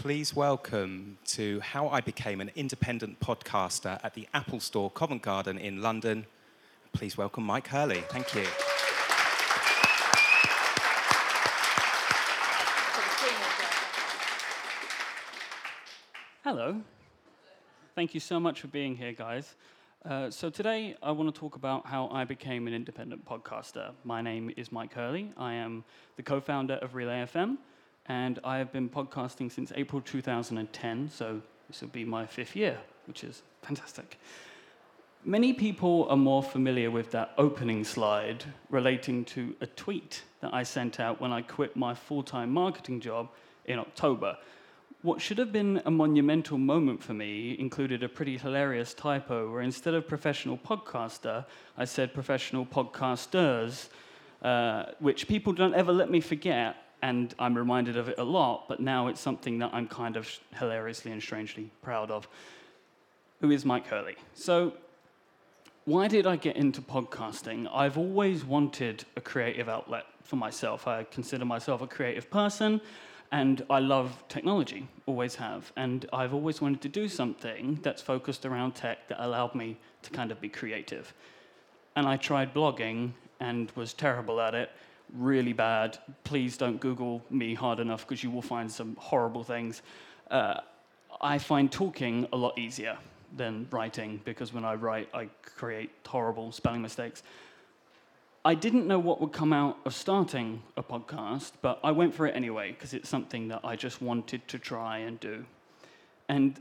please welcome to how I became an independent podcaster at the Apple Store, Covent Garden in London. Please welcome Mike Hurley. Thank you. Hello. Thank you so much for being here, guys. Uh, so today I want to talk about how I became an independent podcaster. My name is Mike Hurley. I am the co-founder of Relay FM, and I have been podcasting since April 2010. So this will be my fifth year, which is fantastic. Many people are more familiar with that opening slide relating to a tweet that I sent out when I quit my full-time marketing job in October. What should have been a monumental moment for me included a pretty hilarious typo where instead of professional podcaster, I said professional podcasters, uh, which people don't ever let me forget, and I'm reminded of it a lot, but now it's something that I'm kind of hilariously and strangely proud of. Who is Mike Hurley? So, why did I get into podcasting? I've always wanted a creative outlet for myself. I consider myself a creative person. And I love technology, always have. And I've always wanted to do something that's focused around tech that allowed me to kind of be creative. And I tried blogging and was terrible at it, really bad. Please don't Google me hard enough because you will find some horrible things. Uh, I find talking a lot easier than writing because when I write, I create horrible spelling mistakes. I didn't know what would come out of starting a podcast, but I went for it anyway because it's something that I just wanted to try and do. And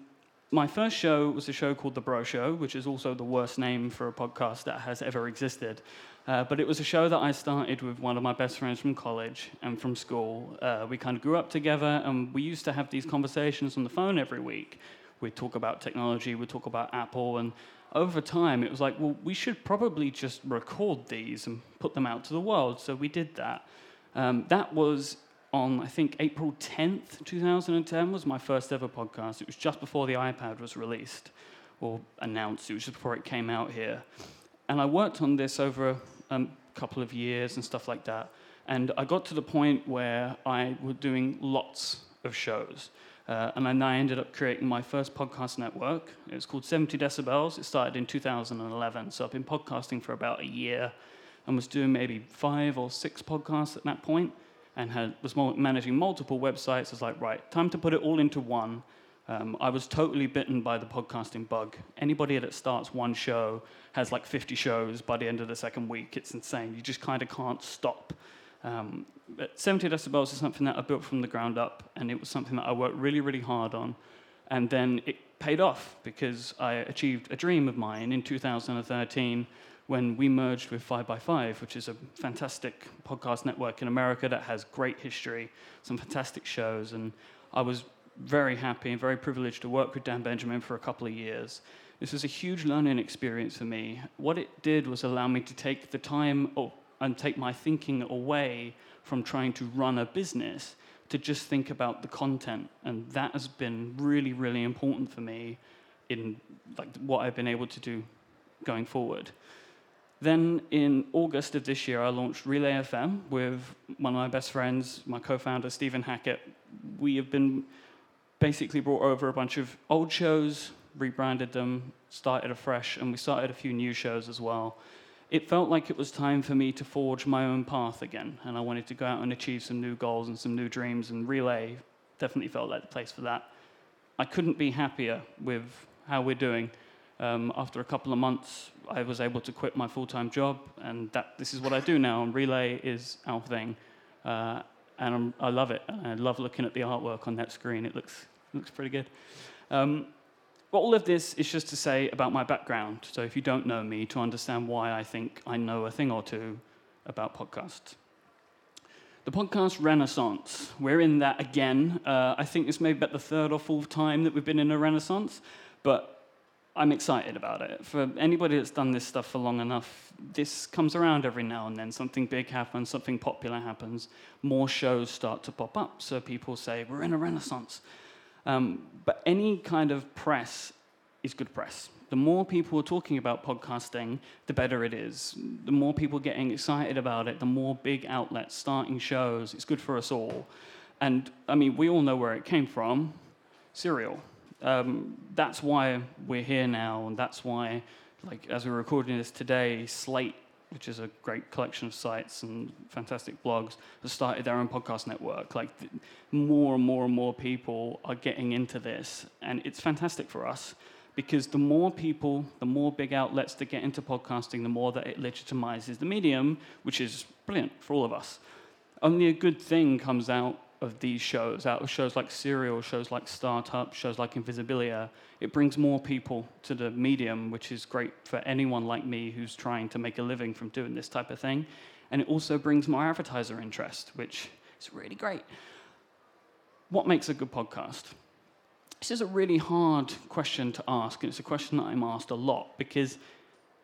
my first show was a show called The Bro Show, which is also the worst name for a podcast that has ever existed. Uh, but it was a show that I started with one of my best friends from college and from school. Uh, we kind of grew up together, and we used to have these conversations on the phone every week. We'd talk about technology, we'd talk about Apple, and over time, it was like, well, we should probably just record these and put them out to the world. So we did that. Um, that was on, I think, April 10th, 2010, was my first ever podcast. It was just before the iPad was released or announced. It was just before it came out here. And I worked on this over a um, couple of years and stuff like that. And I got to the point where I was doing lots of shows. Uh, and then I ended up creating my first podcast network. It was called 70 Decibels. It started in 2011. So I've been podcasting for about a year and was doing maybe five or six podcasts at that point and had, was managing multiple websites. I was like, right, time to put it all into one. Um, I was totally bitten by the podcasting bug. Anybody that starts one show has like 50 shows by the end of the second week. It's insane. You just kind of can't stop. Um, but 70 decibels is something that I built from the ground up, and it was something that I worked really, really hard on. And then it paid off because I achieved a dream of mine in 2013 when we merged with 5by5, which is a fantastic podcast network in America that has great history, some fantastic shows. And I was very happy and very privileged to work with Dan Benjamin for a couple of years. This was a huge learning experience for me. What it did was allow me to take the time, and take my thinking away from trying to run a business to just think about the content. And that has been really, really important for me in like what I've been able to do going forward. Then in August of this year, I launched Relay FM with one of my best friends, my co-founder Stephen Hackett. We have been basically brought over a bunch of old shows, rebranded them, started afresh, and we started a few new shows as well it felt like it was time for me to forge my own path again, and I wanted to go out and achieve some new goals and some new dreams, and Relay definitely felt like the place for that. I couldn't be happier with how we're doing. Um, after a couple of months, I was able to quit my full-time job, and that this is what I do now. And Relay is our thing, uh, and I'm, i love it. I love looking at the artwork on that screen. It looks looks pretty good. Um, all of this is just to say about my background. So if you don't know me, to understand why I think I know a thing or two about podcasts. The podcast renaissance, we're in that again. Uh, I think this may be about the third or fourth time that we've been in a renaissance, but I'm excited about it. For anybody that's done this stuff for long enough, this comes around every now and then. Something big happens, something popular happens, more shows start to pop up. So people say, We're in a renaissance. Um, but any kind of press is good press. The more people are talking about podcasting, the better it is. The more people getting excited about it, the more big outlets starting shows. It's good for us all. And I mean, we all know where it came from. Serial. Um, that's why we're here now, and that's why, like, as we're recording this today, Slate, which is a great collection of sites and fantastic blogs, has started their own podcast network. Like, th- more and more and more people are getting into this, and it's fantastic for us because the more people, the more big outlets that get into podcasting, the more that it legitimizes the medium, which is brilliant for all of us. Only a good thing comes out of these shows, out of shows like Serial, shows like Startup, shows like Invisibilia. It brings more people to the medium, which is great for anyone like me who's trying to make a living from doing this type of thing. And it also brings more advertiser interest, which is really great. What makes a good podcast? This is a really hard question to ask, and it's a question that I'm asked a lot because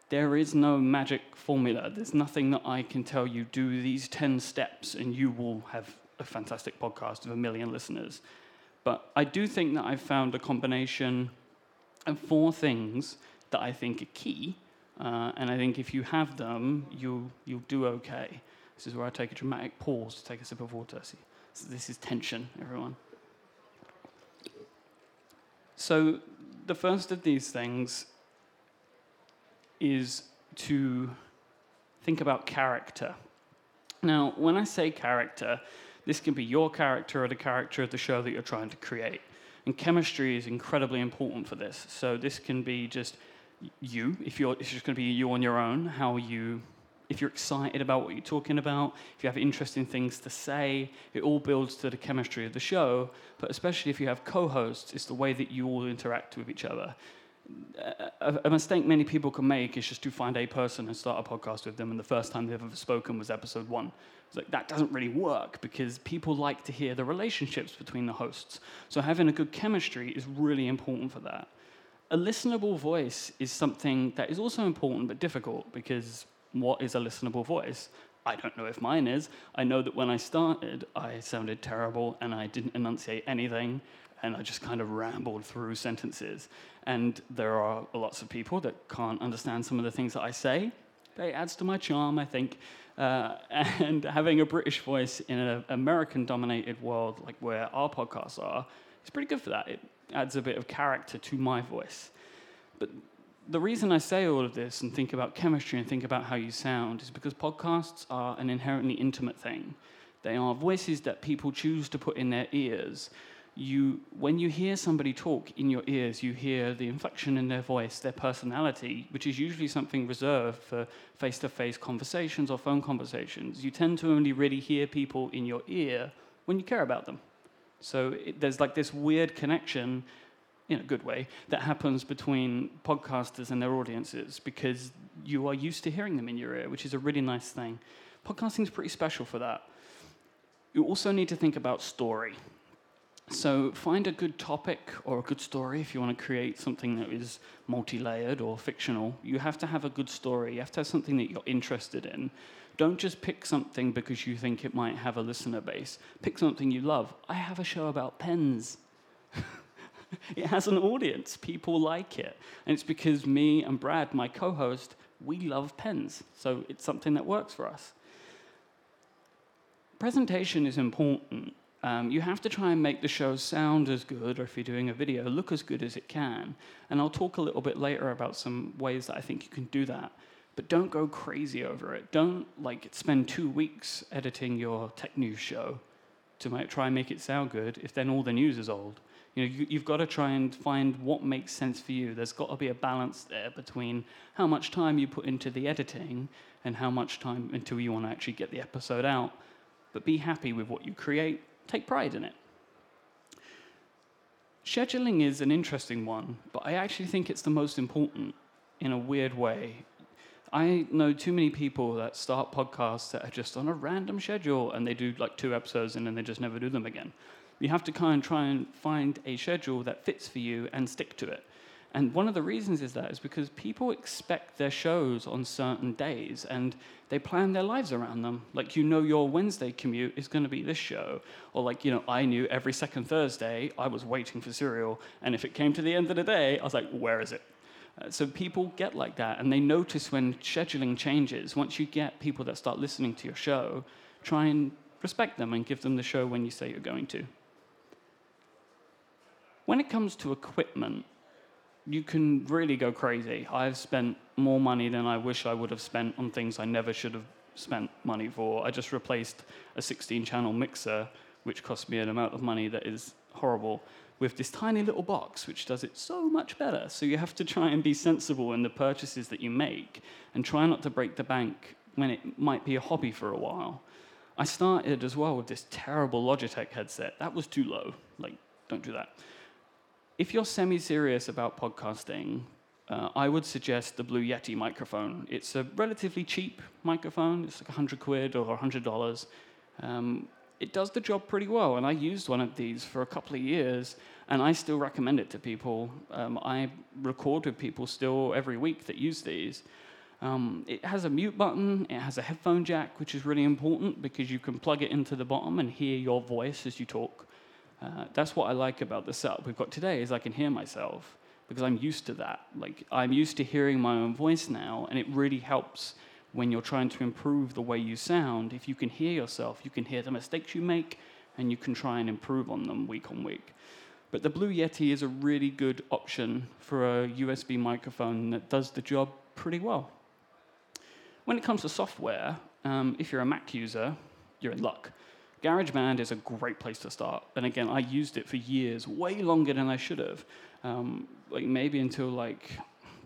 there is no magic formula. There's nothing that I can tell you, do these 10 steps and you will have a fantastic podcast of a million listeners. But I do think that I've found a combination of four things that I think are key. Uh, and I think if you have them, you'll, you'll do okay. This is where I take a dramatic pause to take a sip of water. See, so this is tension, everyone. So, the first of these things is to think about character. Now, when I say character, this can be your character or the character of the show that you're trying to create. And chemistry is incredibly important for this. So, this can be just you, if you're, it's just going to be you on your own, how you if you're excited about what you're talking about, if you have interesting things to say, it all builds to the chemistry of the show. But especially if you have co hosts, it's the way that you all interact with each other. A, a, mistake many people can make is just to find a person and start a podcast with them, and the first time they've ever spoken was episode one. It's like that doesn't really work because people like to hear the relationships between the hosts. So having a good chemistry is really important for that. A listenable voice is something that is also important but difficult because what is a listenable voice? I don't know if mine is. I know that when I started, I sounded terrible and I didn't enunciate anything and I just kind of rambled through sentences. And there are lots of people that can't understand some of the things that I say. It adds to my charm, I think. Uh, and having a British voice in an American dominated world like where our podcasts are, it's pretty good for that. It adds a bit of character to my voice. But the reason I say all of this and think about chemistry and think about how you sound is because podcasts are an inherently intimate thing. They are voices that people choose to put in their ears. You, when you hear somebody talk in your ears, you hear the inflection in their voice, their personality, which is usually something reserved for face to face conversations or phone conversations. You tend to only really hear people in your ear when you care about them. So it, there's like this weird connection in a good way, that happens between podcasters and their audiences because you are used to hearing them in your ear, which is a really nice thing. Podcasting is pretty special for that. You also need to think about story. So find a good topic or a good story if you want to create something that is multi-layered or fictional. You have to have a good story. You have to have something that you're interested in. Don't just pick something because you think it might have a listener base. Pick something you love. I have a show about pens. it has an audience. People like it. And it's because me and Brad, my co host, we love pens. So it's something that works for us. Presentation is important. Um, you have to try and make the show sound as good, or if you're doing a video, look as good as it can. And I'll talk a little bit later about some ways that I think you can do that. But don't go crazy over it. Don't like spend two weeks editing your tech news show to try and make it sound good if then all the news is old. You know, you, you've got to try and find what makes sense for you. There's got to be a balance there between how much time you put into the editing and how much time until you want to actually get the episode out. But be happy with what you create. Take pride in it. Scheduling is an interesting one, but I actually think it's the most important in a weird way. I know too many people that start podcasts that are just on a random schedule and they do like two episodes and then they just never do them again you have to kind of try and find a schedule that fits for you and stick to it. And one of the reasons is that is because people expect their shows on certain days and they plan their lives around them. Like, you know, your Wednesday commute is going to be this show. Or, like, you know, I knew every second Thursday I was waiting for Serial. And if it came to the end of the day, I was like, where is it? Uh, so people get like that and they notice when scheduling changes. Once you get people that start listening to your show, try and respect them and give them the show when you say you're going to. When it comes to equipment, you can really go crazy. I've spent more money than I wish I would have spent on things I never should have spent money for. I just replaced a 16 channel mixer, which cost me an amount of money that is horrible, with this tiny little box, which does it so much better. So you have to try and be sensible in the purchases that you make and try not to break the bank when it might be a hobby for a while. I started as well with this terrible Logitech headset. That was too low. Like, don't do that. If you're semi serious about podcasting, uh, I would suggest the Blue Yeti microphone. It's a relatively cheap microphone, it's like 100 quid or $100. Um, it does the job pretty well, and I used one of these for a couple of years, and I still recommend it to people. Um, I record with people still every week that use these. Um, it has a mute button, it has a headphone jack, which is really important because you can plug it into the bottom and hear your voice as you talk. Uh, that's what I like about the setup we've got today is I can hear myself because I'm used to that. Like I'm used to hearing my own voice now, and it really helps when you're trying to improve the way you sound. If you can hear yourself, you can hear the mistakes you make, and you can try and improve on them week on week. But the Blue Yeti is a really good option for a USB microphone that does the job pretty well. When it comes to software, um, if you're a Mac user, you're in luck. GarageBand is a great place to start. And again, I used it for years, way longer than I should have. Um, like maybe until like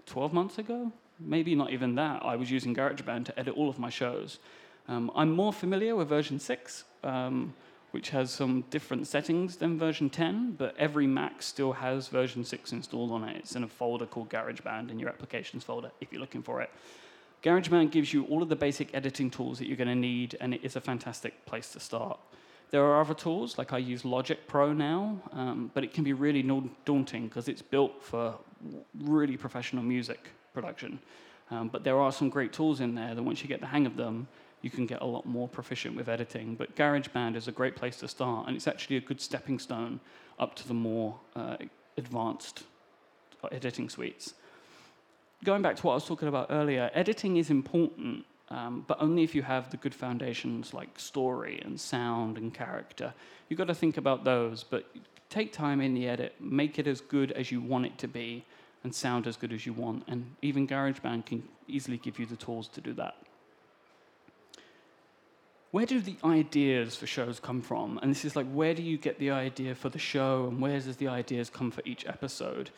12 months ago, maybe not even that. I was using GarageBand to edit all of my shows. Um, I'm more familiar with version 6, um, which has some different settings than version 10, but every Mac still has version 6 installed on it. It's in a folder called GarageBand in your applications folder if you're looking for it. GarageBand gives you all of the basic editing tools that you're going to need, and it is a fantastic place to start. There are other tools, like I use Logic Pro now, um, but it can be really daunting because it's built for really professional music production. Um, but there are some great tools in there that once you get the hang of them, you can get a lot more proficient with editing. But GarageBand is a great place to start, and it's actually a good stepping stone up to the more uh, advanced editing suites going back to what I was talking about earlier, editing is important, um, but only if you have the good foundations like story and sound and character. You've got to think about those, but take time in the edit, make it as good as you want it to be, and sound as good as you want. And even GarageBand can easily give you the tools to do that. Where do the ideas for shows come from? And this is like, where do you get the idea for the show, and where does the ideas come for each episode?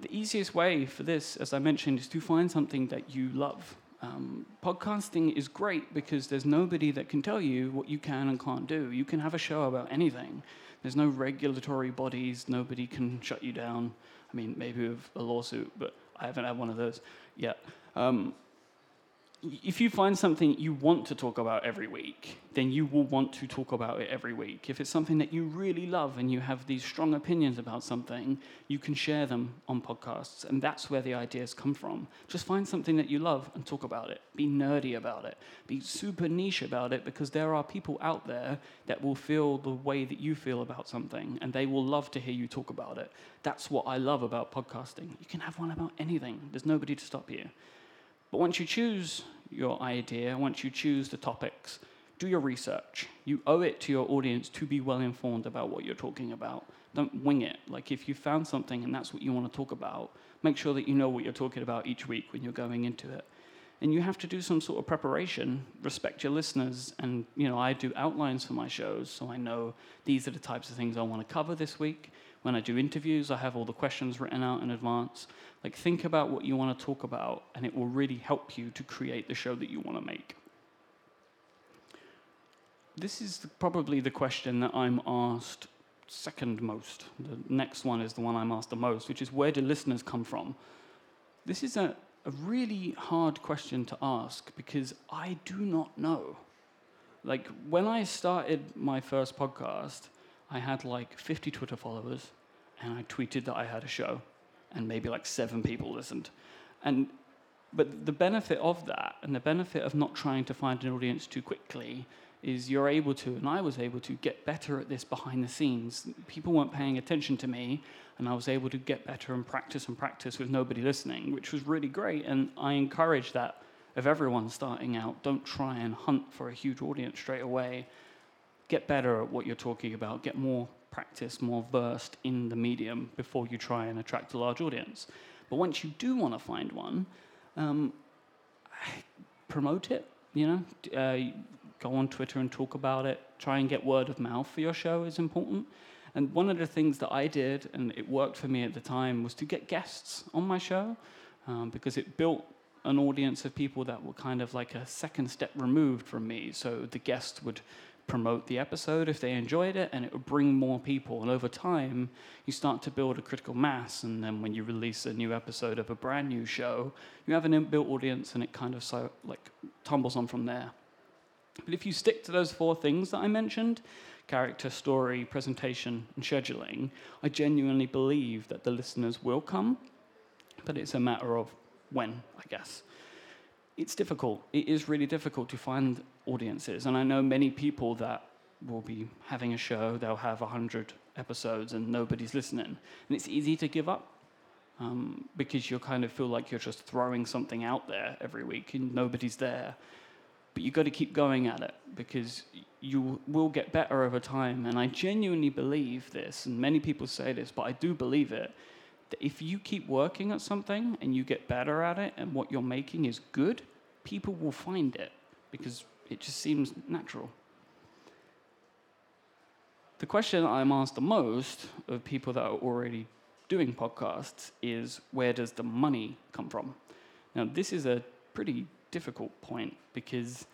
The easiest way for this, as I mentioned, is to find something that you love. Um, podcasting is great because there's nobody that can tell you what you can and can't do. You can have a show about anything. There's no regulatory bodies. Nobody can shut you down. I mean, maybe with a lawsuit, but I haven't had one of those yet. Um, if you find something you want to talk about every week, then you will want to talk about it every week. If it's something that you really love and you have these strong opinions about something, you can share them on podcasts. And that's where the ideas come from. Just find something that you love and talk about it. Be nerdy about it. Be super niche about it because there are people out there that will feel the way that you feel about something and they will love to hear you talk about it. That's what I love about podcasting. You can have one about anything, there's nobody to stop you. But once you choose your idea, once you choose the topics, do your research. You owe it to your audience to be well informed about what you're talking about. Don't wing it. Like if you found something and that's what you want to talk about, make sure that you know what you're talking about each week when you're going into it. And you have to do some sort of preparation, respect your listeners, and you know, I do outlines for my shows, so I know these are the types of things I want to cover this week. When I do interviews, I have all the questions written out in advance. Like, think about what you want to talk about, and it will really help you to create the show that you want to make. This is probably the question that I'm asked second most. The next one is the one I'm asked the most, which is where do listeners come from? This is a, a really hard question to ask because I do not know. Like, when I started my first podcast, I had like 50 Twitter followers, and I tweeted that I had a show, and maybe like seven people listened. And but the benefit of that, and the benefit of not trying to find an audience too quickly, is you're able to, and I was able to get better at this behind the scenes. People weren't paying attention to me, and I was able to get better and practice and practice with nobody listening, which was really great. And I encourage that of everyone starting out. Don't try and hunt for a huge audience straight away get better at what you're talking about, get more practice, more versed in the medium before you try and attract a large audience. But once you do want to find one, um, promote it. You know, uh, go on Twitter and talk about it. Try and get word of mouth for your show is important. And one of the things that I did, and it worked for me at the time, was to get guests on my show um, because it built an audience of people that were kind of like a second step removed from me. So the guest would promote the episode if they enjoyed it, and it would bring more people. And over time, you start to build a critical mass. And then when you release a new episode of a brand new show, you have an inbuilt audience, and it kind of so like tumbles on from there. But if you stick to those four things that I mentioned character, story, presentation, and scheduling I genuinely believe that the listeners will come, but it's a matter of when, I guess. It's difficult. It is really difficult to find audiences. And I know many people that will be having a show, they'll have 100 episodes and nobody's listening. And it's easy to give up um, because you kind of feel like you're just throwing something out there every week and nobody's there. But you've got to keep going at it because you will get better over time. And I genuinely believe this, and many people say this, but I do believe it. That if you keep working at something and you get better at it, and what you're making is good, people will find it because it just seems natural. The question I'm asked the most of people that are already doing podcasts is where does the money come from? Now, this is a pretty difficult point because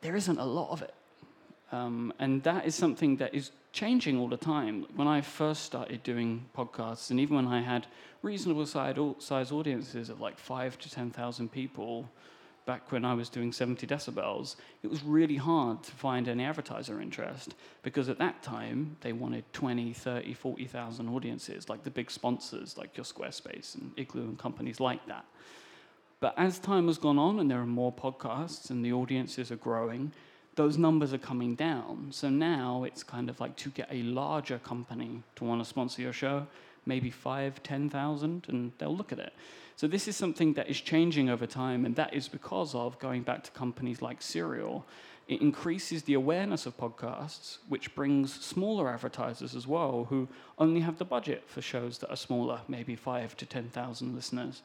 there isn't a lot of it. Um, and that is something that is changing all the time. When I first started doing podcasts, and even when I had reasonable size audiences of like five to 10,000 people, back when I was doing 70 decibels, it was really hard to find any advertiser interest because at that time they wanted 20, 30, 40,000 audiences, like the big sponsors like your Squarespace and Igloo and companies like that. But as time has gone on and there are more podcasts and the audiences are growing, those numbers are coming down. So now it's kind of like to get a larger company to want to sponsor your show, maybe five, 10,000, and they'll look at it. So this is something that is changing over time, and that is because of going back to companies like Serial. It increases the awareness of podcasts, which brings smaller advertisers as well, who only have the budget for shows that are smaller, maybe five to 10,000 listeners.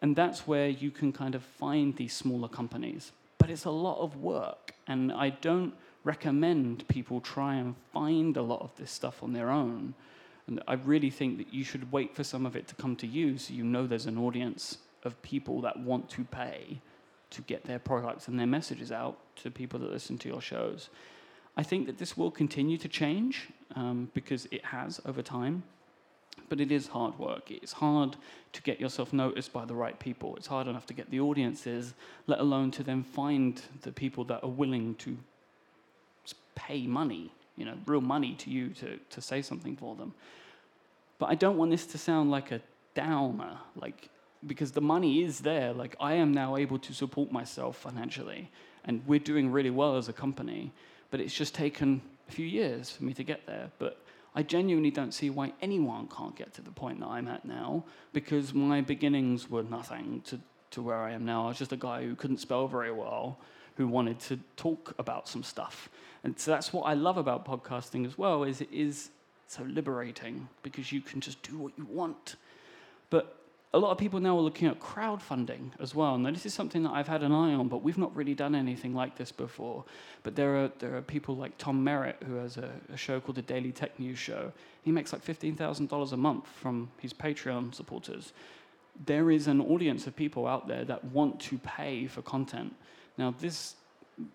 And that's where you can kind of find these smaller companies. But it's a lot of work, and I don't recommend people try and find a lot of this stuff on their own and I really think that you should wait for some of it to come to you so you know there's an audience of people that want to pay to get their products and their messages out to people that listen to your shows. I think that this will continue to change um, because it has over time, but it is hard work. It's hard to get yourself noticed by the right people. It's hard enough to get the audiences, let alone to then find the people that are willing to pay money you know, real money to you to, to say something for them. But I don't want this to sound like a downer, like, because the money is there. Like, I am now able to support myself financially, and we're doing really well as a company, but it's just taken a few years for me to get there. But I genuinely don't see why anyone can't get to the point that I'm at now, because my beginnings were nothing to, to where I am now. I was just a guy who couldn't spell very well who wanted to talk about some stuff. And so that's what I love about podcasting as well is it is so liberating because you can just do what you want. But a lot of people now are looking at crowdfunding as well. Now, this is something that I've had an eye on, but we've not really done anything like this before. But there are, there are people like Tom Merritt, who has a, a show called the Daily Tech News Show. He makes like $15,000 a month from his Patreon supporters. There is an audience of people out there that want to pay for content. Now, this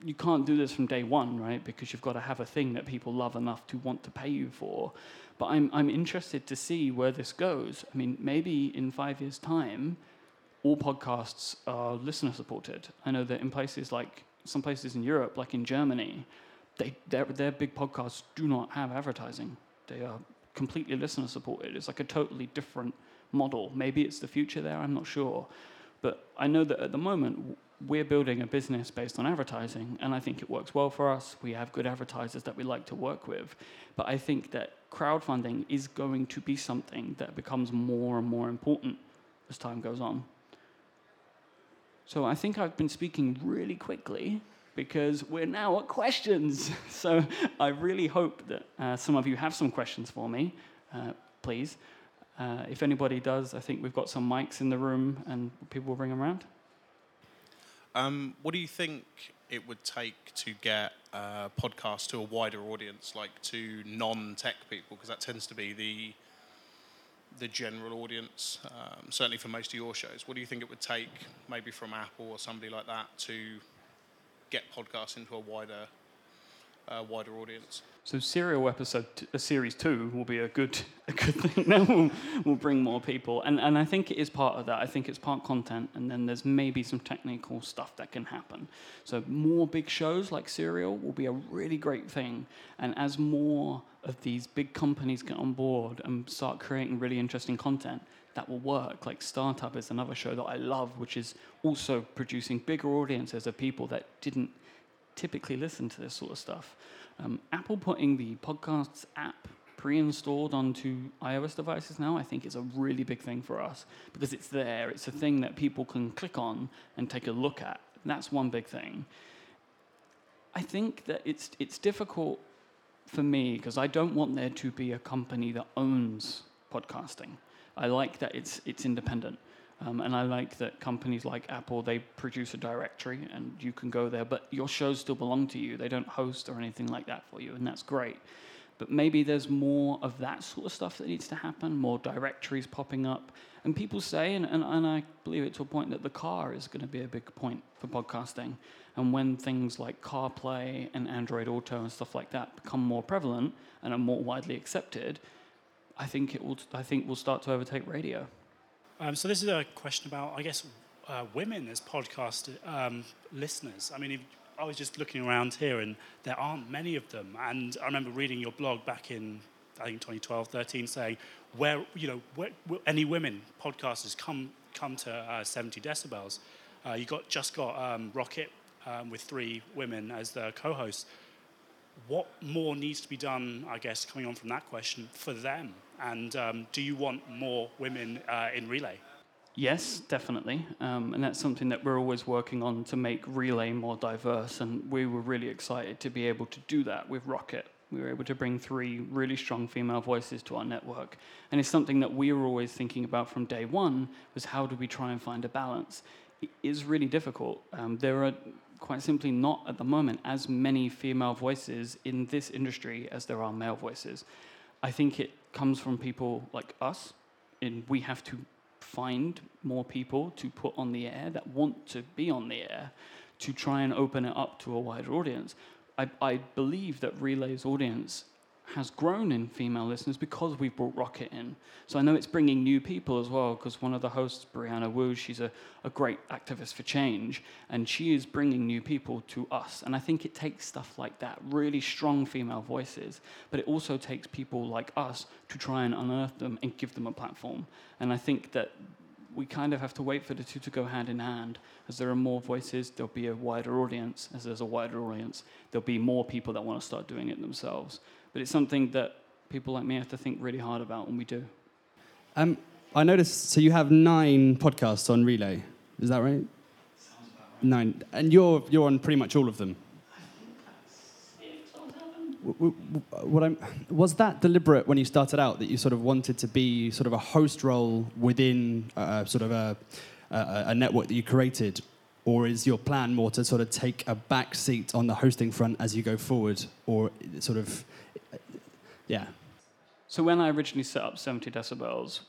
you can't do this from day one, right? Because you've got to have a thing that people love enough to want to pay you for. But I'm, I'm interested to see where this goes. I mean, maybe in five years' time, all podcasts are listener supported. I know that in places like some places in Europe, like in Germany, they, their, their big podcasts do not have advertising. They are completely listener supported. It's like a totally different model. Maybe it's the future there, I'm not sure. But I know that at the moment, we're building a business based on advertising, and I think it works well for us. We have good advertisers that we like to work with. But I think that crowdfunding is going to be something that becomes more and more important as time goes on. So I think I've been speaking really quickly, because we're now at questions. So I really hope that uh, some of you have some questions for me, uh, please. Uh, if anybody does, I think we've got some mics in the room and people will bring them around. Um, what do you think it would take to get a podcast to a wider audience, like to non-tech people? Because that tends to be the the general audience, um, certainly for most of your shows. What do you think it would take, maybe from Apple or somebody like that, to get podcasts into a wider uh, wider audience? So serial episode, t- uh, series two will be a good, a good thing. that will, will bring more people, and and I think it is part of that. I think it's part content, and then there's maybe some technical stuff that can happen. So more big shows like Serial will be a really great thing, and as more of these big companies get on board and start creating really interesting content, that will work. Like Startup is another show that I love, which is also producing bigger audiences of people that didn't typically listen to this sort of stuff. Um, Apple putting the podcasts app pre-installed onto iOS devices now, I think is a really big thing for us because it's there. It's a thing that people can click on and take a look at. That's one big thing. I think that it's it's difficult for me because I don't want there to be a company that owns podcasting. I like that it's it's independent. Um, and I like that companies like Apple, they produce a directory and you can go there, but your shows still belong to you. They don't host or anything like that for you, and that's great. But maybe there's more of that sort of stuff that needs to happen, more directories popping up. And people say, and, and, and I believe it to a point, that the car is going to be a big point for podcasting. And when things like CarPlay and Android Auto and stuff like that become more prevalent and are more widely accepted, I think it will. I think we'll start to overtake radio. Um, so this is a question about, I guess, uh, women as podcast um, listeners. I mean, if, I was just looking around here, and there aren't many of them. And I remember reading your blog back in, I think, 2012, 13, saying where you know where, any women podcasters come come to uh, 70 decibels. Uh, you got just got um, Rocket um, with three women as the co-hosts. What more needs to be done? I guess coming on from that question for them and um, do you want more women uh, in relay? Yes, definitely. Um, and that's something that we're always working on to make Relay more diverse. And we were really excited to be able to do that with Rocket. We were able to bring three really strong female voices to our network. And it's something that we were always thinking about from day one was how do we try and find a balance? It is really difficult. Um, there are quite simply not at the moment as many female voices in this industry as there are male voices. I think it comes from people like us. And we have to find more people to put on the air that want to be on the air to try and open it up to a wider audience. I, I believe that Relay's audience has grown in female listeners because we've brought Rocket in. So I know it's bringing new people as well, because one of the hosts, Brianna Wu, she's a, a great activist for change, and she is bringing new people to us. And I think it takes stuff like that, really strong female voices, but it also takes people like us to try and unearth them and give them a platform. And I think that we kind of have to wait for the two to go hand in hand. As there are more voices, there'll be a wider audience. As there's a wider audience, there'll be more people that want to start doing it themselves. But it's something that people like me have to think really hard about when we do. Um, I noticed, so you have nine podcasts on Relay. Is that right? Nine. And you're, you're on pretty much all of them. What I'm, was that deliberate when you started out that you sort of wanted to be sort of a host role within uh, sort of a, a, a network that you created, or is your plan more to sort of take a back seat on the hosting front as you go forward, or sort of yeah. So when I originally set up 70 decibels,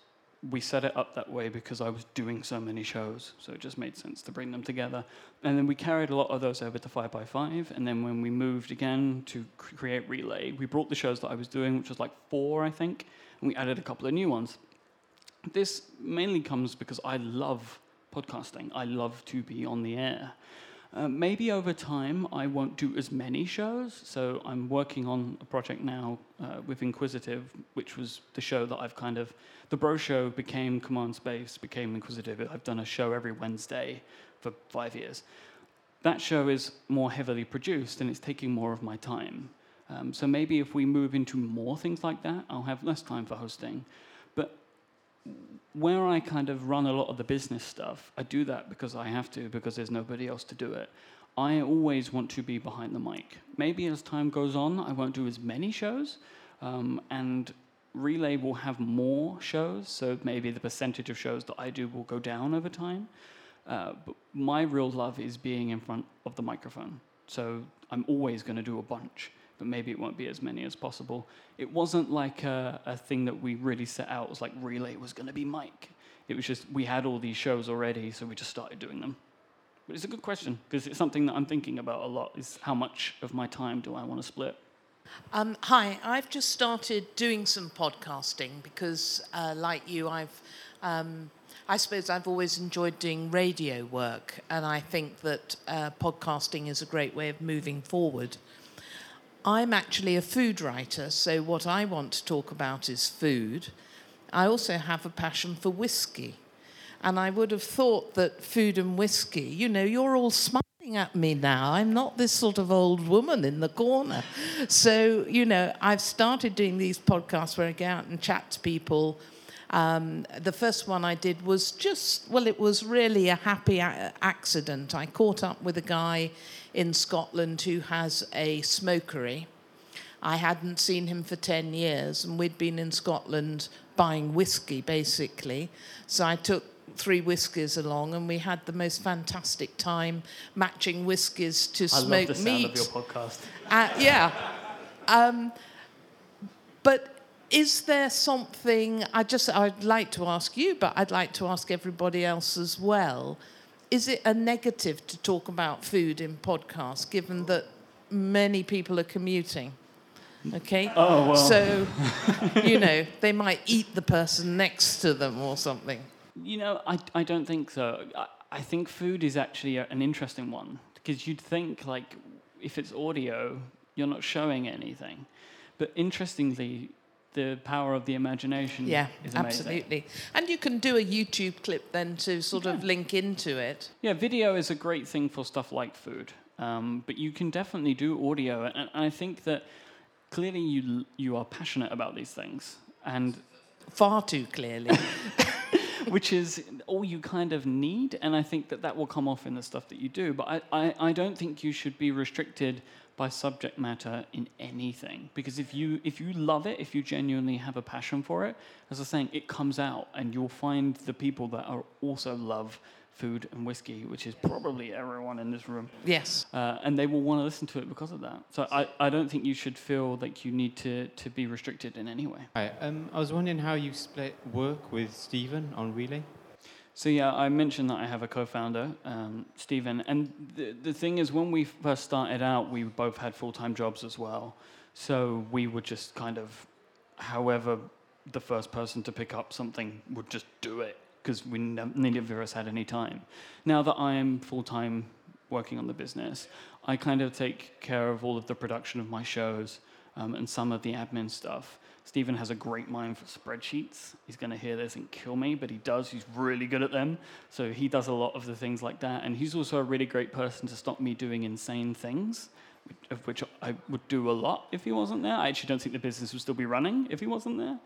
we set it up that way because I was doing so many shows, so it just made sense to bring them together. And then we carried a lot of those over to 5by5, and then when we moved again to create Relay, we brought the shows that I was doing, which was like four, I think, and we added a couple of new ones. This mainly comes because I love podcasting. I love to be on the air. Uh, maybe over time I won't do as many shows. So I'm working on a project now uh, with Inquisitive, which was the show that I've kind of. The Bro Show became Command Space, became Inquisitive. I've done a show every Wednesday for five years. That show is more heavily produced and it's taking more of my time. Um, so maybe if we move into more things like that, I'll have less time for hosting. Where I kind of run a lot of the business stuff, I do that because I have to, because there's nobody else to do it. I always want to be behind the mic. Maybe as time goes on, I won't do as many shows, um, and Relay will have more shows, so maybe the percentage of shows that I do will go down over time. Uh, but my real love is being in front of the microphone. So I'm always going to do a bunch, but maybe it won't be as many as possible. It wasn't like a, a thing that we really set out Was like Relay was going to be Mike. It was just we had all these shows already, so we just started doing them. But it's a good question because it's something that I'm thinking about a lot. Is how much of my time do I want to split? Um, hi, I've just started doing some podcasting because, uh, like you, I've, um, I suppose I've always enjoyed doing radio work, and I think that uh, podcasting is a great way of moving forward. I'm actually a food writer, so what I want to talk about is food. I also have a passion for whiskey. And I would have thought that food and whiskey, you know, you're all smiling at me now. I'm not this sort of old woman in the corner. So, you know, I've started doing these podcasts where I go out and chat to people. Um, the first one I did was just, well, it was really a happy a- accident. I caught up with a guy in Scotland who has a smokery. I hadn't seen him for 10 years, and we'd been in Scotland buying whiskey, basically. So I took three whiskies along, and we had the most fantastic time matching whiskies to I love smoked the sound meat. of your podcast. Uh, yeah. Um, but is there something, I just, I'd like to ask you, but I'd like to ask everybody else as well. Is it a negative to talk about food in podcasts, given that many people are commuting? Okay? Oh, well. So, you know, they might eat the person next to them or something. You know, I, I don't think so. I, I think food is actually a, an interesting one because you'd think, like, if it's audio, you're not showing anything. But interestingly, the power of the imagination Yeah, is amazing. absolutely. And you can do a YouTube clip then to sort of link into it. Yeah, video is a great thing for stuff like food, um, but you can definitely do audio, and, and I think that clearly you you are passionate about these things, and Far too clearly. which is all you kind of need, and I think that that will come off in the stuff that you do. But I, I, I don't think you should be restricted by subject matter in anything because if you if you love it, if you genuinely have a passion for it, as I was saying, it comes out, and you'll find the people that are also love food and whiskey, which is probably everyone in this room. yes. uh, and they will want to listen to it because of that. So I, I don't think you should feel like you need to, to be restricted in any way. Hi, um, I was wondering how you split work with Stephen on Relay. So yeah, I mentioned that I have a co-founder, um, Stephen, and the, the thing is, when we first started out, we both had full-time jobs as well. So we would just kind of, however, the first person to pick up something would just do it because we ne- neither of us had any time. Now that I am full-time working on the business, I kind of take care of all of the production of my shows um, and some of the admin stuff. Stephen has a great mind for spreadsheets. He's going to hear this and kill me, but he does. He's really good at them. So he does a lot of the things like that. And he's also a really great person to stop me doing insane things, of which I would do a lot if he wasn't there. I actually don't think the business would still be running if he wasn't there.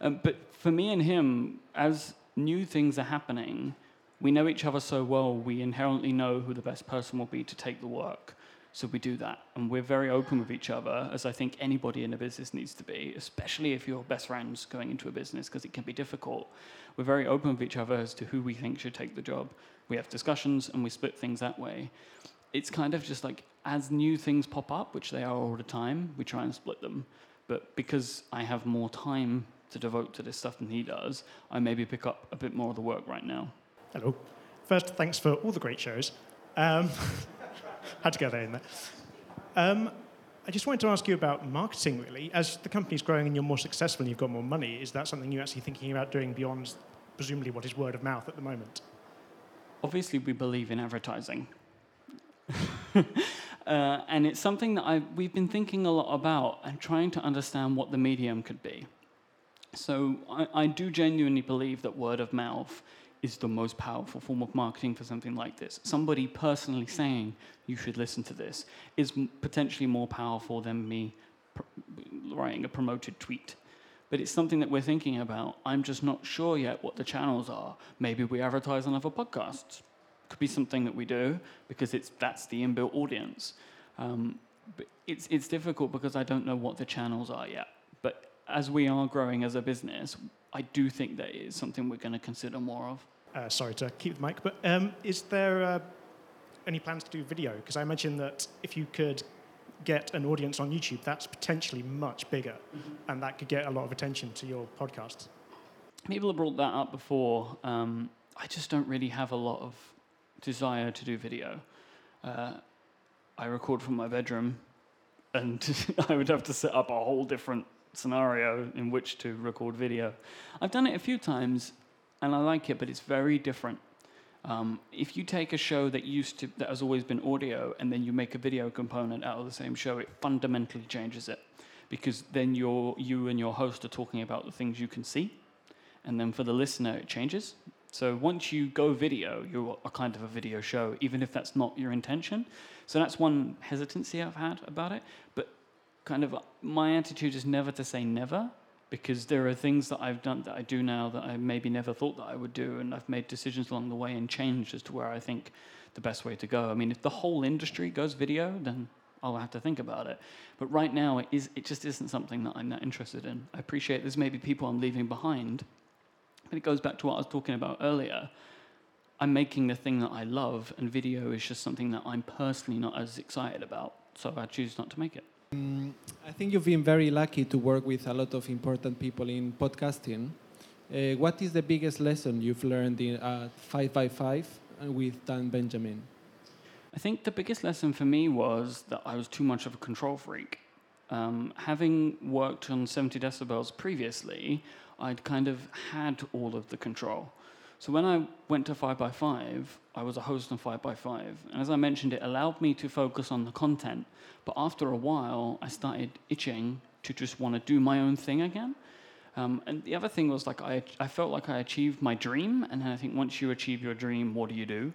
Um, but for me and him, as new things are happening, we know each other so well, we inherently know who the best person will be to take the work. So we do that. And we're very open with each other, as I think anybody in a business needs to be, especially if you're best friends going into a business, because it can be difficult. We're very open with each other as to who we think should take the job. We have discussions and we split things that way. It's kind of just like as new things pop up, which they are all the time, we try and split them. But because I have more time to devote to this stuff than he does, I maybe pick up a bit more of the work right now. Hello. First, thanks for all the great shows. Um, had to go there in there. Um, I just wanted to ask you about marketing, really. As the company's growing and you're more successful and you've got more money, is that something you're actually thinking about doing beyond presumably what is word of mouth at the moment? obviously we believe in advertising. uh, and it's something that I, we've been thinking a lot about and trying to understand what the medium could be. So I, I do genuinely believe that word of mouth is the most powerful form of marketing for something like this. Somebody personally saying you should listen to this is potentially more powerful than me writing a promoted tweet. But it's something that we're thinking about. I'm just not sure yet what the channels are. Maybe we advertise on other podcasts. could be something that we do because it's that's the inbuilt audience. Um, but it's it's difficult because I don't know what the channels are yet. But as we are growing as a business, I do think that is something we're going to consider more of. Uh, sorry to keep the mic, but um, is there uh, any plans to do video? Because I imagine that if you could get an audience on YouTube, that's potentially much bigger, and that could get a lot of attention to your podcast. People have brought that up before. Um, I just don't really have a lot of desire to do video. Uh, I record from my bedroom, and I would have to set up a whole different scenario in which to record video. I've done it a few times, and I like it, but it's very different. Um, if you take a show that used to that has always been audio and then you make a video component out of the same show, it fundamentally changes it because then you're, you and your host are talking about the things you can see, and then for the listener it changes. So once you go video, you're a kind of a video show, even if that's not your intention. So that's one hesitancy I've had about it. But kind of my attitude is never to say never because there are things that I've done that I do now that I maybe never thought that I would do, and I've made decisions along the way and changed as to where I think the best way to go. I mean, if the whole industry goes video, then I'll have to think about it. But right now, it is it just isn't something that I'm that interested in. I appreciate there's maybe people I'm leaving behind, but it goes back to what I was talking about earlier. I'm making the thing that I love, and video is just something that I'm personally not as excited about. So I choose not to make it. I think you've been very lucky to work with a lot of important people in podcasting. Uh, what is the biggest lesson you've learned in uh, 5by5 with Dan Benjamin? I think the biggest lesson for me was that I was too much of a control freak. Um, having worked on 70 decibels previously, I'd kind of had all of the control. So when I went to 5by5, I was a host on 5by5. And as I mentioned, it allowed me to focus on the content. But after a while, I started itching to just want to do my own thing again. Um, and the other thing was like I, I felt like I achieved my dream. And then I think once you achieve your dream, what do you do?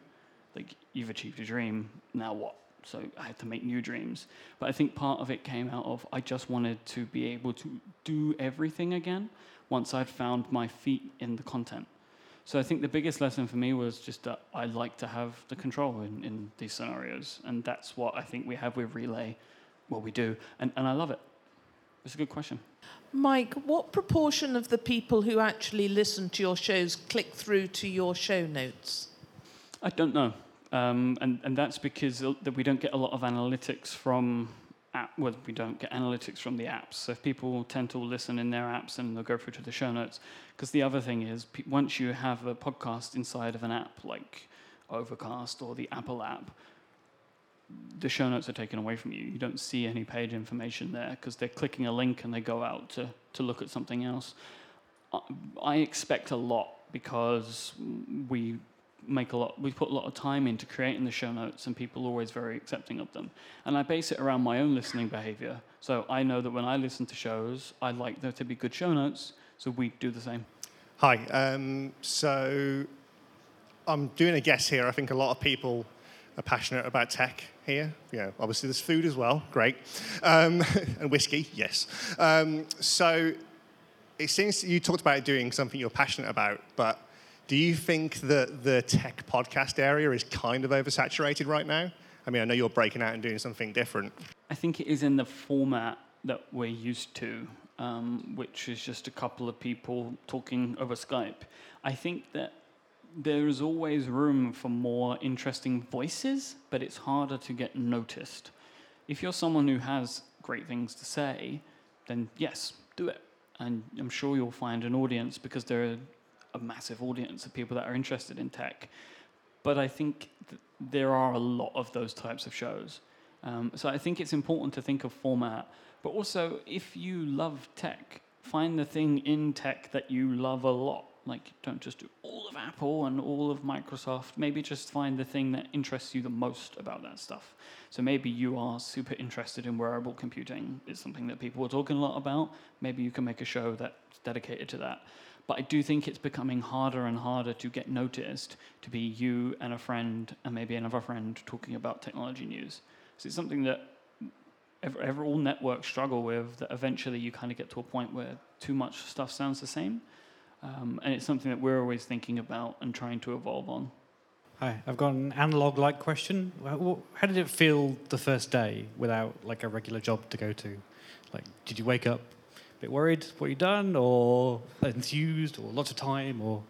Like you've achieved your dream, now what? So I had to make new dreams. But I think part of it came out of I just wanted to be able to do everything again once I'd found my feet in the content. So I think the biggest lesson for me was just that I like to have the control in, in these scenarios. And that's what I think we have with Relay, what we do. And, and I love it. It's a good question. Myke, what proportion of the people who actually listen to your shows click through to your show notes? I don't know. Um, and, and that's because that we don't get a lot of analytics from app, well, we don't get analytics from the apps. So if people tend to listen in their apps and they'll go through to the show notes. Because the other thing is, pe- once you have a podcast inside of an app like Overcast or the Apple app, the show notes are taken away from you. You don't see any page information there because they're clicking a link and they go out to, to look at something else. I, I expect a lot because we make a lot we put a lot of time into creating the show notes and people are always very accepting of them and i base it around my own listening behavior so i know that when i listen to shows i like there to be good show notes so we do the same Hi. Um, so I'm doing a guess here. I think a lot of people are passionate about tech here. Know, obviously there's food as well. Great. Um, and whiskey, yes. Um, so it seems you talked about doing something you're passionate about, but do you think that the tech podcast area is kind of oversaturated right now? I mean, I know you're breaking out and doing something different. I think it is in the format that we're used to, um, which is just a couple of people talking over Skype. I think that there is always room for more interesting voices, but it's harder to get noticed. If you're someone who has great things to say, then yes, do it. And I'm sure you'll find an audience because there are a massive audience of people that are interested in tech. But I think th- there are a lot of those types of shows. Um, so I think it's important to think of format, but also if you love tech, find the thing in tech that you love a lot. Like, don't just do all of Apple and all of Microsoft. Maybe just find the thing that interests you the most about that stuff. So maybe you are super interested in wearable computing. It's something that people are talking a lot about. Maybe you can make a show that's dedicated to that. But I do think it's becoming harder and harder to get noticed to be you and a friend and maybe another friend talking about technology news. So it's something that ever, ever all networks struggle with. That eventually you kind of get to a point where too much stuff sounds the same, um, and it's something that we're always thinking about and trying to evolve on. Hi, I've got an analog-like question. How did it feel the first day without like a regular job to go to? Like, did you wake up bit worried what you'd done, or enthused, or lots of time, or?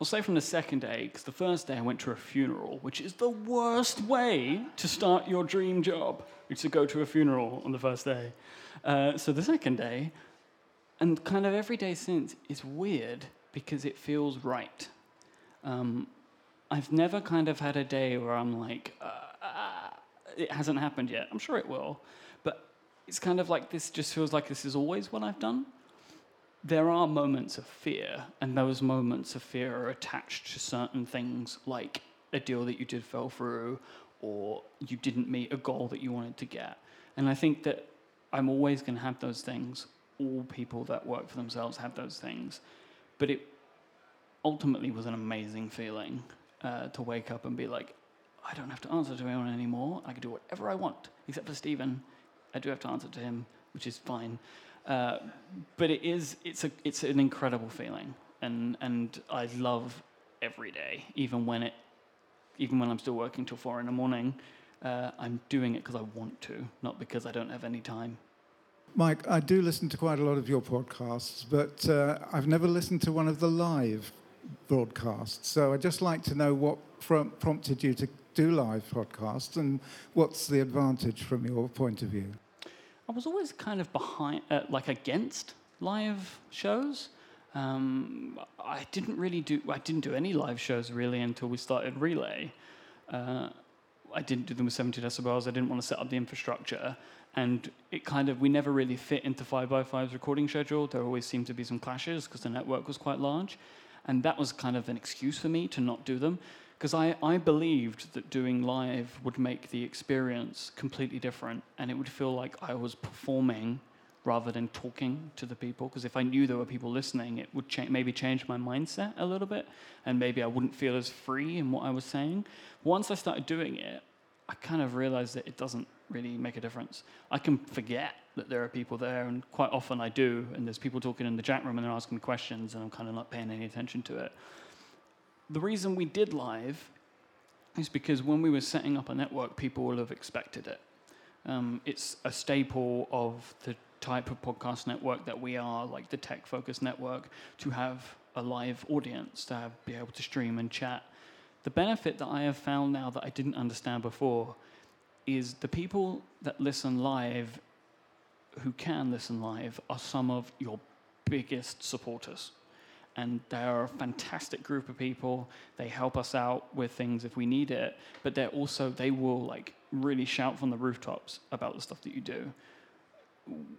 I'll say from the second day, because the first day I went to a funeral, which is the worst way to start your dream job, is to go to a funeral on the first day. Uh, so the second day, and kind of every day since, is weird because it feels right. Um, I've never kind of had a day where I'm like, uh, uh, it hasn't happened yet. I'm sure it will. It's kind of like this just feels like this is always what I've done there are moments of fear, and those moments of fear are attached to certain things like a deal that you did fell through, or you didn't meet a goal that you wanted to get. And I think that I'm always going to have those things. All people that work for themselves have those things. But it ultimately was an amazing feeling uh, to wake up and be like, I don't have to answer to anyone anymore. I can do whatever I want, except for Stephen. I do have to answer to him, which is fine. Uh, but it is it's a it's an incredible feeling, and and I love every day, even when it even when I'm still working till four in the morning. Uh, I'm doing it because I want to, not because I don't have any time. Myke, I do listen to quite a lot of your podcasts, but uh, I've never listened to one of the live broadcasts. So I'd just like to know what prom- prompted you to do live podcasts and what's the advantage from your point of view? I was always kind of behind, uh, like against live shows. Um, I didn't really do. I didn't do any live shows really until we started Relay. Uh, I didn't do them with 70 decibels. I didn't want to set up the infrastructure, and it kind of we never really fit into 5by5's recording schedule. There always seemed to be some clashes because the network was quite large, and that was kind of an excuse for me to not do them because I, I believed that doing live would make the experience completely different and it would feel like I was performing rather than talking to the people because if I knew there were people listening it would cha- maybe change my mindset a little bit and maybe I wouldn't feel as free in what I was saying. Once I started doing it, I kind of realized that it doesn't really make a difference. I can forget that there are people there and quite often I do and there's people talking in the chat room and they're asking me questions and I'm kind of not paying any attention to it the reason we did live is because when we were setting up a network, people will have expected it. Um, it's a staple of the type of podcast network that we are, like the tech focused network, to have a live audience, to have, be able to stream and chat. The benefit that I have found now that I didn't understand before is the people that listen live, who can listen live, are some of your biggest supporters and they're a fantastic group of people. They help us out with things if we need it, but they're also they will like really shout from the rooftops about the stuff that you do.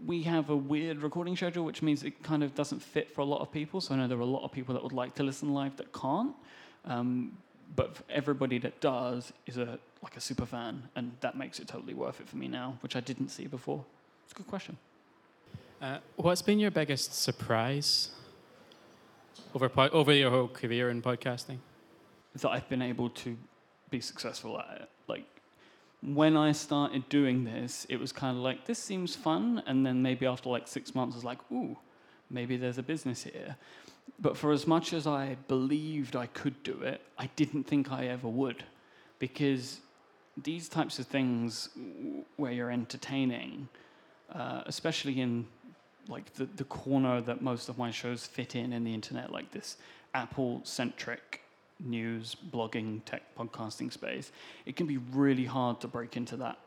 We have a weird recording schedule, which means it kind of doesn't fit for a lot of people. So I know there are a lot of people that would like to listen live that can't. Um, but everybody that does is a like a super fan, and that makes it totally worth it for me now, which I didn't see before. It's a good question. Uh, what's been your biggest surprise over po- over your whole career in podcasting? that I've been able to be successful at it. Like when I started doing this, it was kind of like this seems fun, and then maybe after like six months, I was like, ooh, maybe there's a business here. But for as much as I believed I could do it, I didn't think I ever would, because these types of things where you're entertaining, uh, especially in like the, the corner that most of my shows fit in in the internet, like this Apple centric news, blogging, tech, podcasting space, it can be really hard to break into that.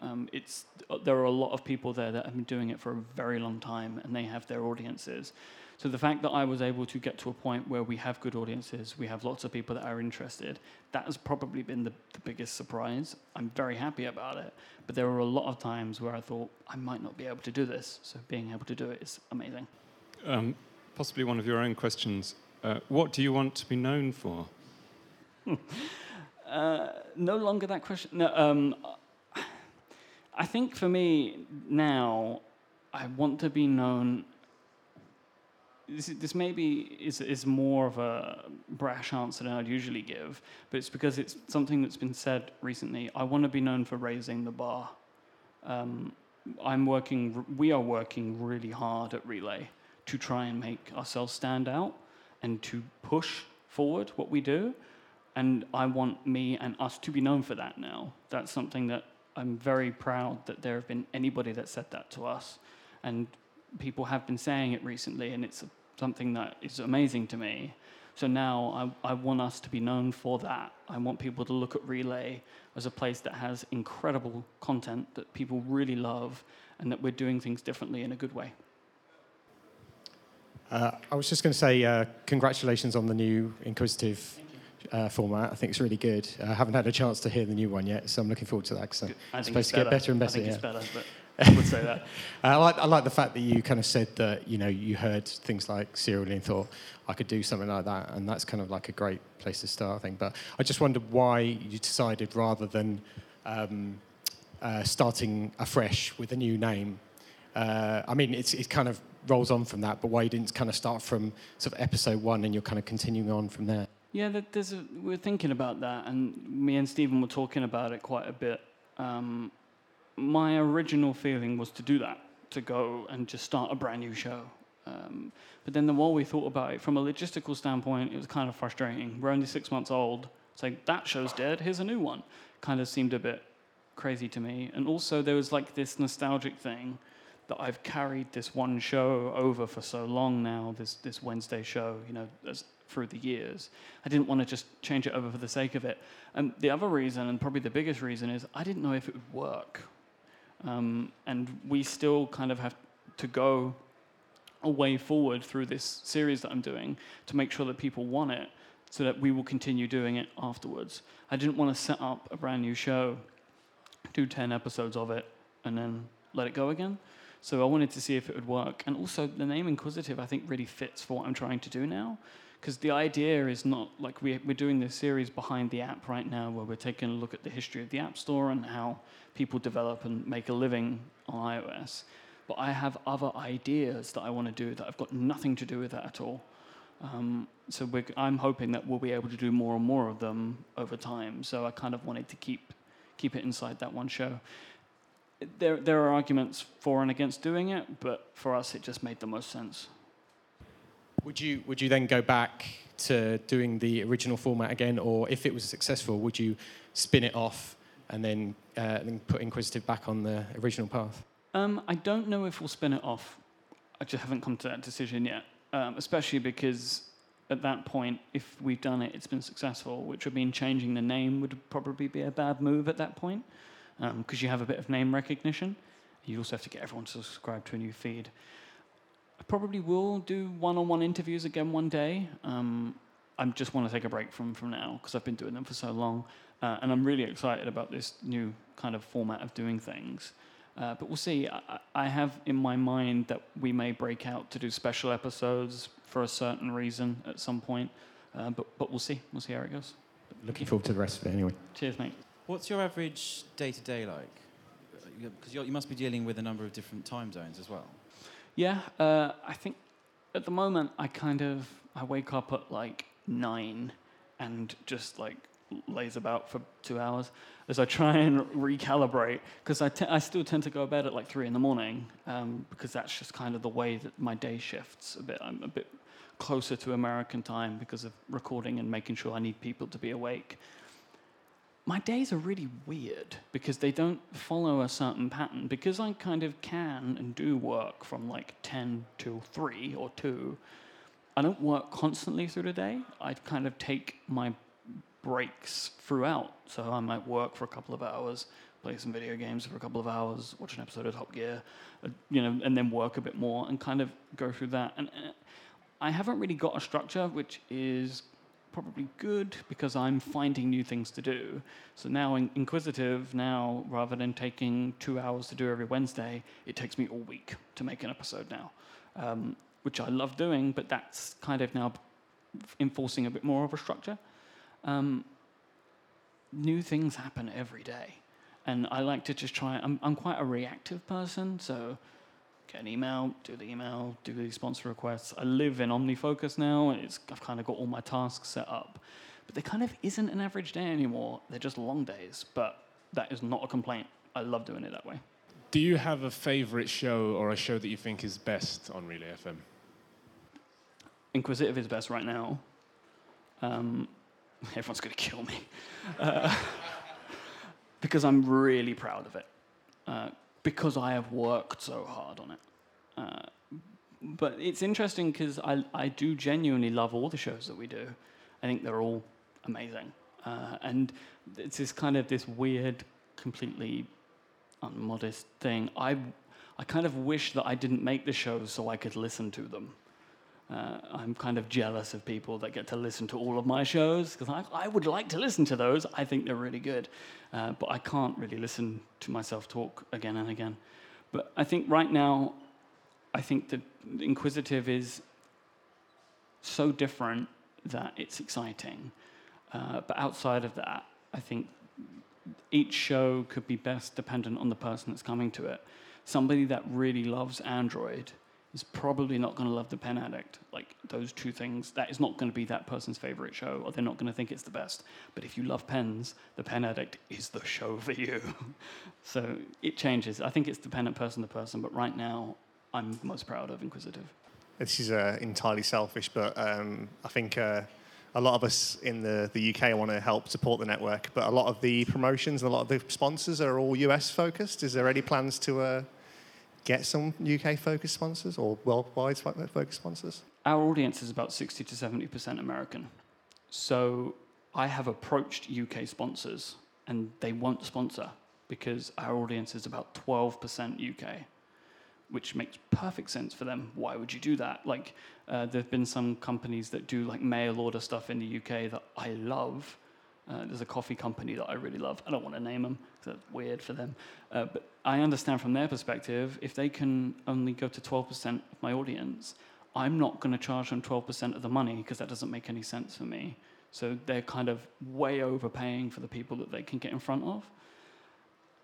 Um, it's there are a lot of people there that have been doing it for a very long time, and they have their audiences. So the fact that I was able to get to a point where we have good audiences, we have lots of people that are interested, that has probably been the, the biggest surprise. I'm very happy about it, but there were a lot of times where I thought I might not be able to do this. So being able to do it is amazing. Um, possibly one of your own questions. Uh, what do you want to be known for? Uh, no longer that question. No, um, I think for me now, I want to be known. This, this maybe is, is more of a brash answer than I'd usually give, but it's because it's something that's been said recently. I want to be known for raising the bar. Um, I'm working. We are working really hard at Relay to try and make ourselves stand out and to push forward what we do And I want me and us to be known for that now. That's something that I'm very proud that there have been anybody that said that to us. And people have been saying it recently, and it's something that is amazing to me. So now I, I want us to be known for that. I want people to look at Relay as a place that has incredible content that people really love and that we're doing things differently in a good way. Uh, I was just going to say uh, congratulations on the new Inquisitive uh, format. I think it's really good. I haven't had a chance to hear the new one yet, so I'm looking forward to that because I it's supposed it's to get better. better and I better. think yeah. it's better, but I would say that. Uh, I, like, I like the fact that you kind of said that you know you heard things like Serial and thought I could do something like that, and that's kind of like a great place to start. I think, but I just wondered why you decided rather than um, uh, starting afresh with a new name. Uh, I mean, it's, it kind of rolls on from that, but why you didn't kind of start from sort of episode one and you're kind of continuing on from there? Yeah, that there's a, we're thinking about that, and me and Stephen were talking about it quite a bit. Um, my original feeling was to do that, to go and just start a brand new show. Um, but then the more we thought about it, from a logistical standpoint, it was kind of frustrating. We're only six months old. It's like, that show's dead, here's a new one. Kind of seemed a bit crazy to me. And also, there was like this nostalgic thing that I've carried this one show over for so long now, this, this Wednesday show, you know, as, through the years. I didn't want to just change it over for the sake of it. And the other reason, and probably the biggest reason, is I didn't know if it would work. Um, and we still kind of have to go a way forward through this series that I'm doing to make sure that people want it so that we will continue doing it afterwards. I didn't want to set up a brand new show, do 10 episodes of it, and then let it go again. So I wanted to see if it would work. And also, the name Inquisitive, I think, really fits for what I'm trying to do now. Because the idea is not like we, we're doing this series behind the app right now where we're taking a look at the history of the App Store and how people develop and make a living on iOS. But I have other ideas that I want to do that i've got nothing to do with that at all. Um, so I'm hoping that we'll be able to do more and more of them over time. So I kind of wanted to keep keep it inside that one show. There there are arguments for and against doing it, but for us it just made the most sense. Would you would you then go back to doing the original format again, or if it was successful, would you spin it off and then uh, then put Inquisitive back on the original path? Um, I don't know if we'll spin it off. I just haven't come to that decision yet, um, especially because at that point, if we've done it, it's been successful, which would mean changing the name would probably be a bad move at that point, because you have a bit of name recognition. You also have to get everyone to subscribe to a new feed. I probably will do one-on-one interviews again one day. Um, I just want to take a break from from now because I've been doing them for so long, uh, and I'm really excited about this new kind of format of doing things. Uh, but we'll see. I, I have in my mind that we may break out to do special episodes for a certain reason at some point. Uh, but but we'll see. We'll see how it goes. Looking forward to the rest of it anyway. Cheers, mate. What's your average day to day like? Because you must be dealing with a number of different time zones as well. Yeah, uh, I think at the moment I kind of I wake up at like nine and just like lays about for two hours as I try and recalibrate because I, te- I still tend to go to bed at like three in the morning um, because that's just kind of the way that my day shifts a bit. I'm a bit closer to American time because of recording and making sure I need people to be awake. My days are really weird because they don't follow a certain pattern. Because I kind of can and do work from like 10 till 3 or 2, I don't work constantly through the day. I kind of take my breaks throughout. So I might work for a couple of hours, play some video games for a couple of hours, watch an episode of Top Gear, uh, you know, and then work a bit more and kind of go through that. And uh, I haven't really got a structure, which is probably good because I'm finding new things to do. So now in Inquisitive, now rather than taking two hours to do every Wednesday, it takes me all week to make an episode now, um, which I love doing, but that's kind of now enforcing a bit more of a structure. Um, new things happen every day. And I like to just try, I'm, I'm quite a reactive person, so get an email, do the email, do the sponsor requests. I live in OmniFocus now, and it's, I've kind of got all my tasks set up. But there kind of isn't an average day anymore. They're just long days, but that is not a complaint. I love doing it that way. Do you have a favorite show or a show that you think is best on Relay FM? Inquisitive is best right now. Um, everyone's going to kill me. Uh, because I'm really proud of it. Uh, because I have worked so hard on it. Uh, but it's interesting because I, I do genuinely love all the shows that we do. I think they're all amazing. Uh, and it's this kind of this weird, completely unmodest thing. I, I kind of wish that I didn't make the shows so I could listen to them. Uh, I'm kind of jealous of people that get to listen to all of my shows because I, I, would like to listen to those. I think they're really good. Uh, but I can't really listen to myself talk again and again. But I think right now, I think that Inquisitive is so different that it's exciting. Uh, but outside of that, I think each show could be best dependent on the person that's coming to it. Somebody that really loves Android is probably not going to love The Pen Addict. Like those two things, that is not going to be that person's favorite show, or they're not going to think it's the best. But if you love pens, The Pen Addict is the show for you. so it changes. I think it's dependent person to person, but right now, I'm most proud of Inquisitive. This is uh, entirely selfish, but um, I think. Uh, a lot of us in the, the UK want to help support the network, but a lot of the promotions and a lot of the sponsors are all US focused. Is there any plans to uh, get some UK focused sponsors or worldwide focused sponsors? Our audience is about 60 to 70% American. So I have approached UK sponsors and they won't sponsor because our audience is about 12% UK, which makes perfect sense for them. Why would you do that? Like, uh, there have been some companies that do like mail order stuff in the UK that I love uh, there's a coffee company that I really love. I don't want to name them because that's weird for them. Uh, but I understand from their perspective, if they can only go to 12% of my audience, I'm not going to charge them 12% of the money because that doesn't make any sense for me. So they're kind of way overpaying for the people that they can get in front of.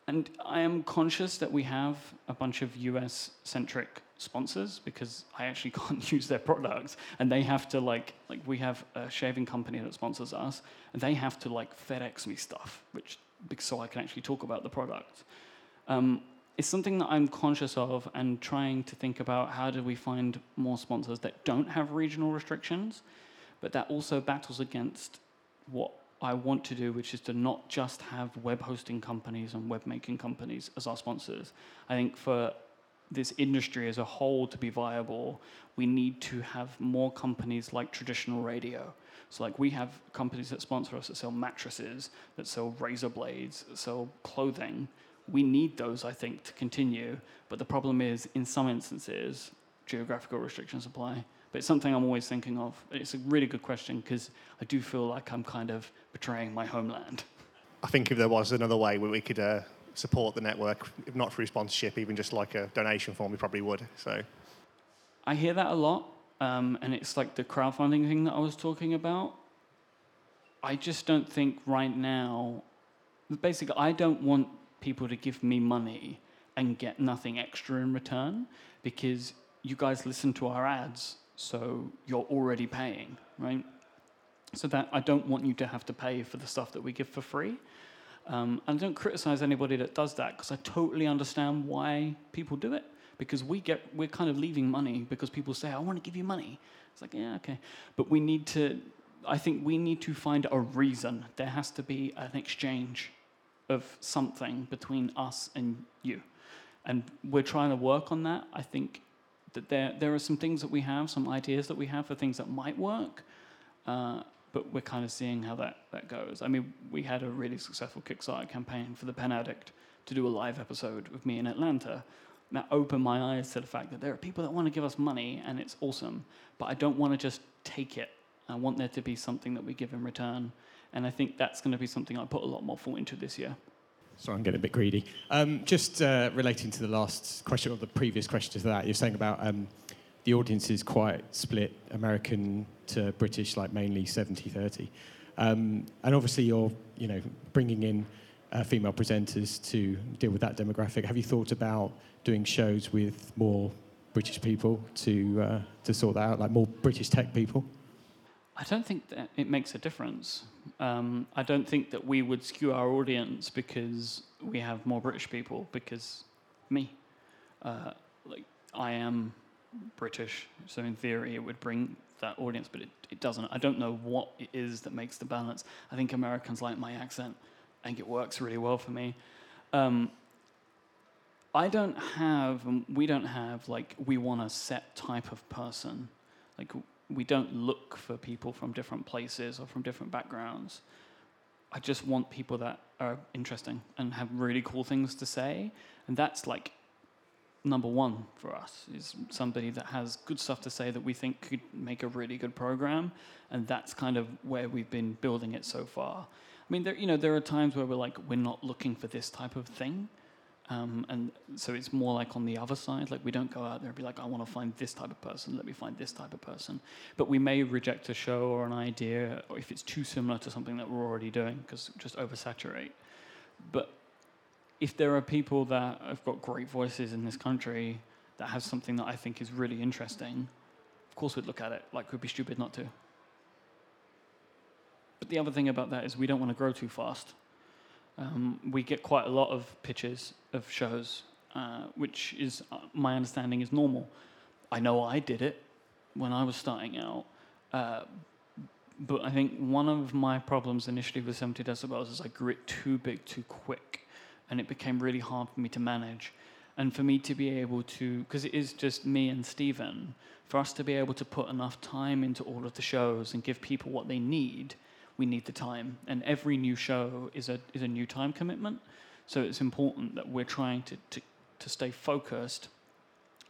And I am conscious that we have a bunch of US centric sponsors because I actually can't use their products and they have to like like we have a shaving company that sponsors us and they have to like FedEx me stuff which so I can actually talk about the product. Um, it's something that I'm conscious of and trying to think about how do we find more sponsors that don't have regional restrictions, but that also battles against what I want to do, which is to not just have web hosting companies and web making companies as our sponsors. I think for this industry as a whole to be viable, we need to have more companies like traditional radio. So, like, we have companies that sponsor us that sell mattresses, that sell razor blades, that sell clothing. We need those, I think, to continue. But the problem is, in some instances, geographical restrictions apply. But it's something I'm always thinking of. It's a really good question because I do feel like I'm kind of betraying my homeland. I think if there was another way where we could uh, support the network, if not through sponsorship, even just like a donation form, we probably would. So, I hear that a lot, um, and it's like the crowdfunding thing that I was talking about. I just don't think right now. Basically, I don't want people to give me money and get nothing extra in return because you guys listen to our ads, so you're already paying, right? So that I don't want you to have to pay for the stuff that we give for free. Um, and I don't criticize anybody that does that because I totally understand why people do it. Because we get, we're kind of leaving money because people say, I want to give you money. It's like, yeah, okay. But we need to, I think we need to find a reason. There has to be an exchange of something between us and you. And we're trying to work on that. I think that there, there are some things that we have, some ideas that we have for things that might work. Uh, but we're kind of seeing how that, that goes. I mean, we had a really successful Kickstarter campaign for The Pen Addict to do a live episode with me in Atlanta. That opened my eyes to the fact that there are people that want to give us money, and it's awesome. But I don't want to just take it. I want there to be something that we give in return. And I think that's going to be something I put a lot more thought into this year. Sorry, I'm getting a bit greedy. Um, just uh, relating to the last question or the previous question to that, you're saying about um, the audience is quite split American to British, like mainly 70 30. Um, and obviously, you're you know, bringing in uh, female presenters to deal with that demographic. Have you thought about doing shows with more British people to, uh, to sort that out, like more British tech people? I don't think that it makes a difference. Um, I don't think that we would skew our audience because we have more British people, because me. Uh, like, I am British, so in theory, it would bring that audience, but it, it doesn't. I don't know what it is that makes the balance. I think Americans like my accent. I think it works really well for me. Um, I don't have, and we don't have, like, we want a set type of person. Like, we don't look for people from different places or from different backgrounds. I just want people that are interesting and have really cool things to say. And that's like number one for us is somebody that has good stuff to say that we think could make a really good program. And that's kind of where we've been building it so far. I mean, there, you know, there are times where we're like, we're not looking for this type of thing. Um, and so it's more like on the other side, like we don't go out there and be like, I want to find this type of person, let me find this type of person. But we may reject a show or an idea or if it's too similar to something that we're already doing, because just oversaturate. But if there are people that have got great voices in this country that have something that I think is really interesting, of course we'd look at it. Like, we'd be stupid not to. But the other thing about that is we don't want to grow too fast. Um, we get quite a lot of pitches of shows, uh, which is, uh, my understanding, is normal. I know I did it when I was starting out. Uh, but I think one of my problems initially with 70 decibels is I grew it too big too quick, and it became really hard for me to manage. And for me to be able to, because it is just me and Stephen, for us to be able to put enough time into all of the shows and give people what they need, we need the time. And every new show is a, is a new time commitment. So it's important that we're trying to, to, to stay focused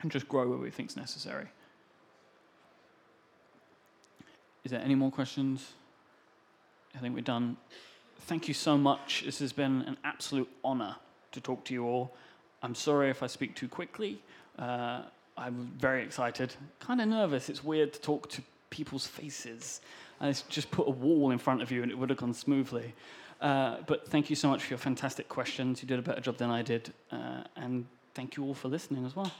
and just grow where we think is necessary. Is there any more questions? I think we're done. Thank you so much. This has been an absolute honor to talk to you all. I'm sorry if I speak too quickly. Uh, I'm very excited, kind of nervous. It's weird to talk to people's faces. I just put a wall in front of you and it would have gone smoothly. Uh, but thank you so much for your fantastic questions. You did a better job than I did. Uh, and thank you all for listening as well.